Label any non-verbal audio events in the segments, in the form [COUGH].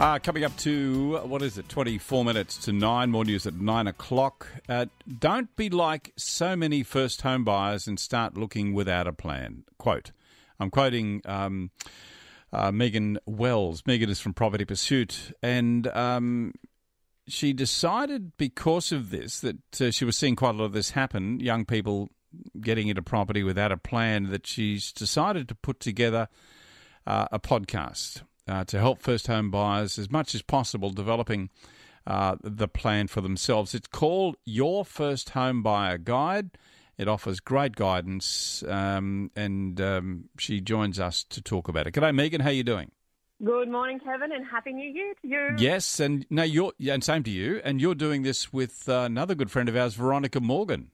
Uh, coming up to, what is it, 24 minutes to 9, more news at 9 o'clock. Uh, don't be like so many first home buyers and start looking without a plan. Quote, I'm quoting um, uh, Meighan Wells. Meighan is from Property Pursuit, and um, she decided because of this that uh, she was seeing quite a lot of this happen, young people getting into property without a plan, that she's decided to put together uh, a podcast uh, to help first home buyers as much as possible developing uh, the plan for themselves. It's called Your First Home Buyer Guide. It offers great guidance, um, and um, she joins us to talk about it. G'day, Meighan. How are you doing? Good morning, Kevin, and happy New Year to you. Yes, and no, you're and same to you. And you're doing this with uh, another good friend of ours, Veronica Morgan.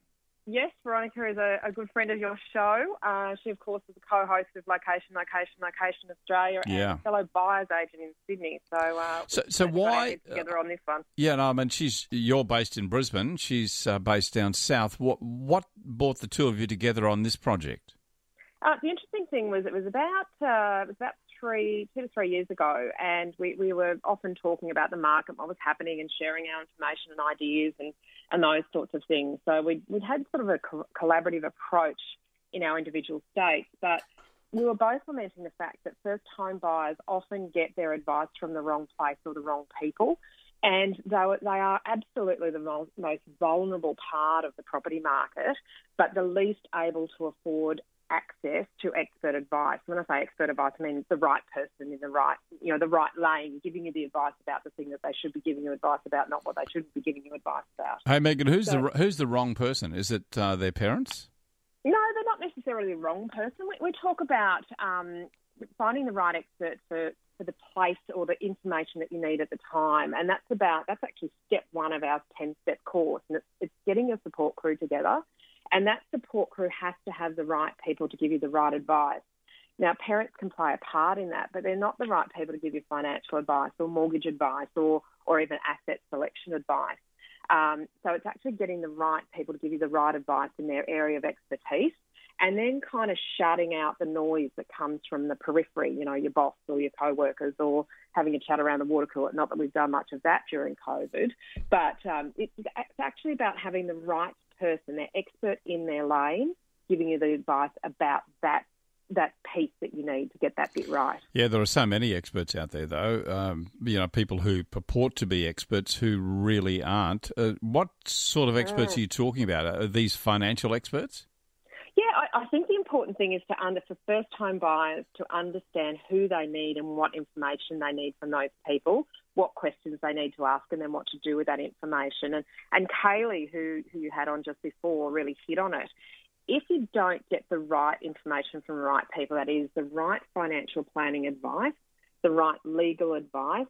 Yes, Veronica is a, a good friend of your show. Uh, she, of course, is a co-host of Location, Location, Location Australia, and Yeah. a fellow buyers agent in Sydney. So, uh, So- so we've got our why- together on this one? Yeah, no, I mean she's you're based in Brisbane. She's uh, based down south. What what brought the two of you together on this project? Uh, the interesting thing was it was about uh, it was about three, two to three years ago, and we, we were often talking about the market, what was happening, and sharing our information and ideas and, and those sorts of things. So we we had sort of a co- collaborative approach in our individual states, but we were both lamenting the fact that first home buyers often get their advice from the wrong place or the wrong people. And they, they are absolutely the most vulnerable part of the property market, but the least able to afford access to expert advice. When I say expert advice, I mean the right person in the right, you know, the right lane, giving you the advice about the thing that they should be giving you advice about, not what they shouldn't be giving you advice about. Hey, Meighan, who's So- the who's the wrong person? Is it uh, their parents? No, they're not necessarily the wrong person. We, we talk about um, finding the right expert for, for the place or the information that you need at the time, and that's about that's actually step one of our ten step course, and it's, it's getting your support crew together, and that support crew has to have the right people to give you the right advice. Now, parents can play a part in that, but they're not the right people to give you financial advice or mortgage advice or, or even asset selection advice. Um, so it's actually getting the right people to give you the right advice in their area of expertise and then kind of shutting out the noise that comes from the periphery, you know, your boss or your co-workers or having a chat around the water cooler. Not that we've done much of that during COVID, but um, it's actually about having the right person, they're expert in their lane, giving you the advice about that that piece that you need to get that bit right. Yeah, there are so many experts out there, though. Um, you know, people who purport to be experts who really aren't. Uh, what sort of experts are you talking about? Are these financial experts? Yeah, I, I think the important thing is to under for first-time buyers to understand who they need and what information they need from those people, what questions they need to ask, and then what to do with that information. And and Kaylee, who who you had on just before, really hit on it. If you don't get the right information from the right people, that is the right financial planning advice, the right legal advice,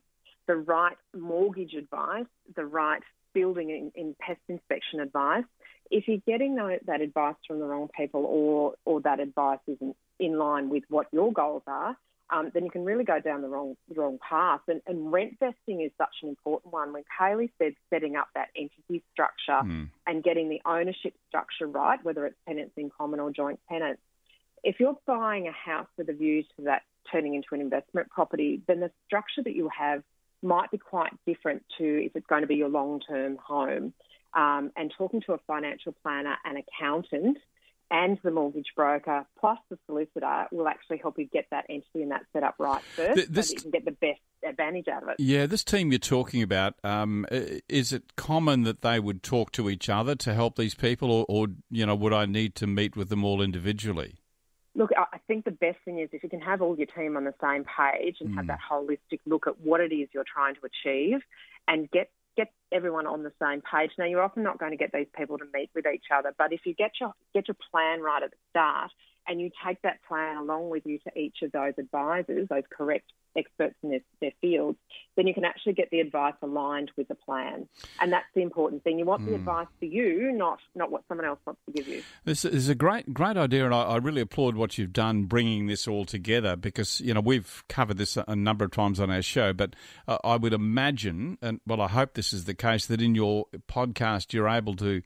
the right mortgage advice, the right building and, and pest inspection advice, if you're getting that advice from the wrong people or, or that advice isn't in line with what your goals are, um, then you can really go down the wrong wrong path. And, and rent vesting is such an important one. When Kaylee said setting up that entity structure and getting the ownership structure right, whether it's tenants in common or joint tenants, if you're buying a house with a view to that turning into an investment property, then the structure that you have might be quite different to if it's going to be your long term home. Um, and talking to a financial planner and accountant and the mortgage broker plus the solicitor will actually help you get that entity and that set up right first Th- this- so that you can get the best advantage out of it. Yeah, this team you're talking about, um, is it common that they would talk to each other to help these people, or, or you know, would I need to meet with them all individually? Look, I I think the best thing is if you can have all your team on the same page and have that holistic look at what it is you're trying to achieve and get get everyone on the same page. Now you're often not going to get these people to meet with each other, but if you get your get your plan right at the start and you take that plan along with you to each of those advisors, those correct experts in their, their fields, then you can actually get the advice aligned with the plan. And that's the important thing. You want the advice for you, not not what someone else wants to give you. This is a great, great idea, and I, I really applaud what you've done bringing this all together. Because you know we've covered this a, a number of times on our show, but uh, I would imagine, and well, I hope this is the case, that in your podcast you're able to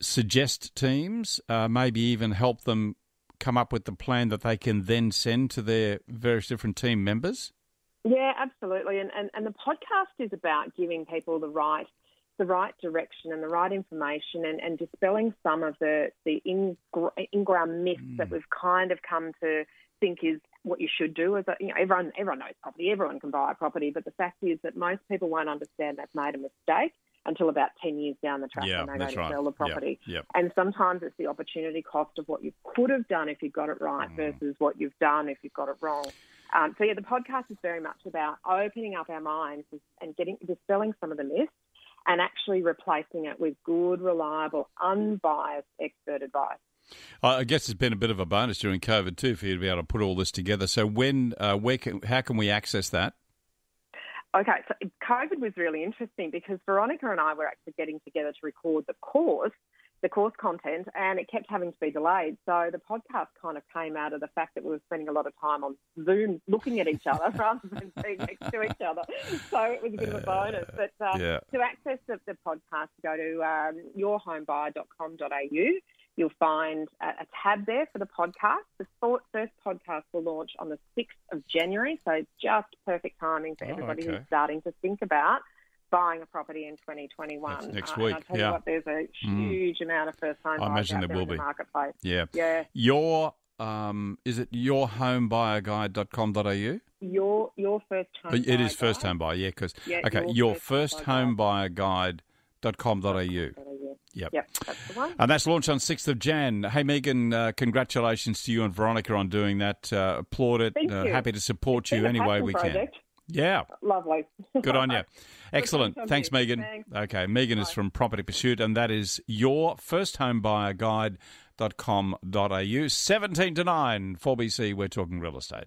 suggest teams, uh, maybe even help them come up with the plan that they can then send to their various different team members. Yeah, absolutely. And, and and the podcast is about giving people the right the right direction and the right information and, and dispelling some of the the in, in-ground myths mm. that we've kind of come to think is what you should do. As a, you know, everyone everyone knows property, everyone can buy a property, but the fact is that most people won't understand they've made a mistake until about 10 years down the track yeah, when they go to right. sell the property. Yep, yep. And sometimes it's the opportunity cost of what you could have done if you got it right mm. versus what you've done if you've got it wrong. Um, so yeah, the podcast is very much about opening up our minds and getting dispelling some of the myths and actually replacing it with good, reliable, unbiased expert advice. I guess it's been a bit of a bonus during COVID too for you to be able to put all this together. So when, uh, where can, how can we access that? Okay, so COVID was really interesting because Veronica and I were actually getting together to record the course, the course content, and it kept having to be delayed. So the podcast kind of came out of the fact that we were spending a lot of time on Zoom looking at each other [LAUGHS] rather than being next to each other. So it was a bit of a bonus. But uh, yeah. to access the, the podcast, go to um, yourhomebuyer.com.au You'll find a, a tab there for the podcast. The first podcast will launch on the 6th of January, so just perfect timing for Oh, everybody okay. who's starting to think about buying a property in 2021. Next- next Uh, week, yeah. what, there's a huge amount of first home I buyers imagine there will in the be. marketplace. Yeah. Yeah, Your, um, is it yourhomebuyer.com.au? your your first home. It is first home buyer, yeah, because, Yeah, okay, your your first first home buyer guide.com.au. Yep. Yep, that's the one. And that's launched on 6th of Jan. Hey, Meighan, uh, congratulations to you and Veronica on doing that. Uh, applaud it. Thank uh, you. Happy to support you any way we project. can. Yeah. Lovely. Good on you. [LAUGHS] Excellent. Thanks, talking to you. Meighan. Thanks. Okay, Meighan is from Property Pursuit, and that is your first home buyer guide.com.au. 17 to 9, 4BC, we're talking real estate.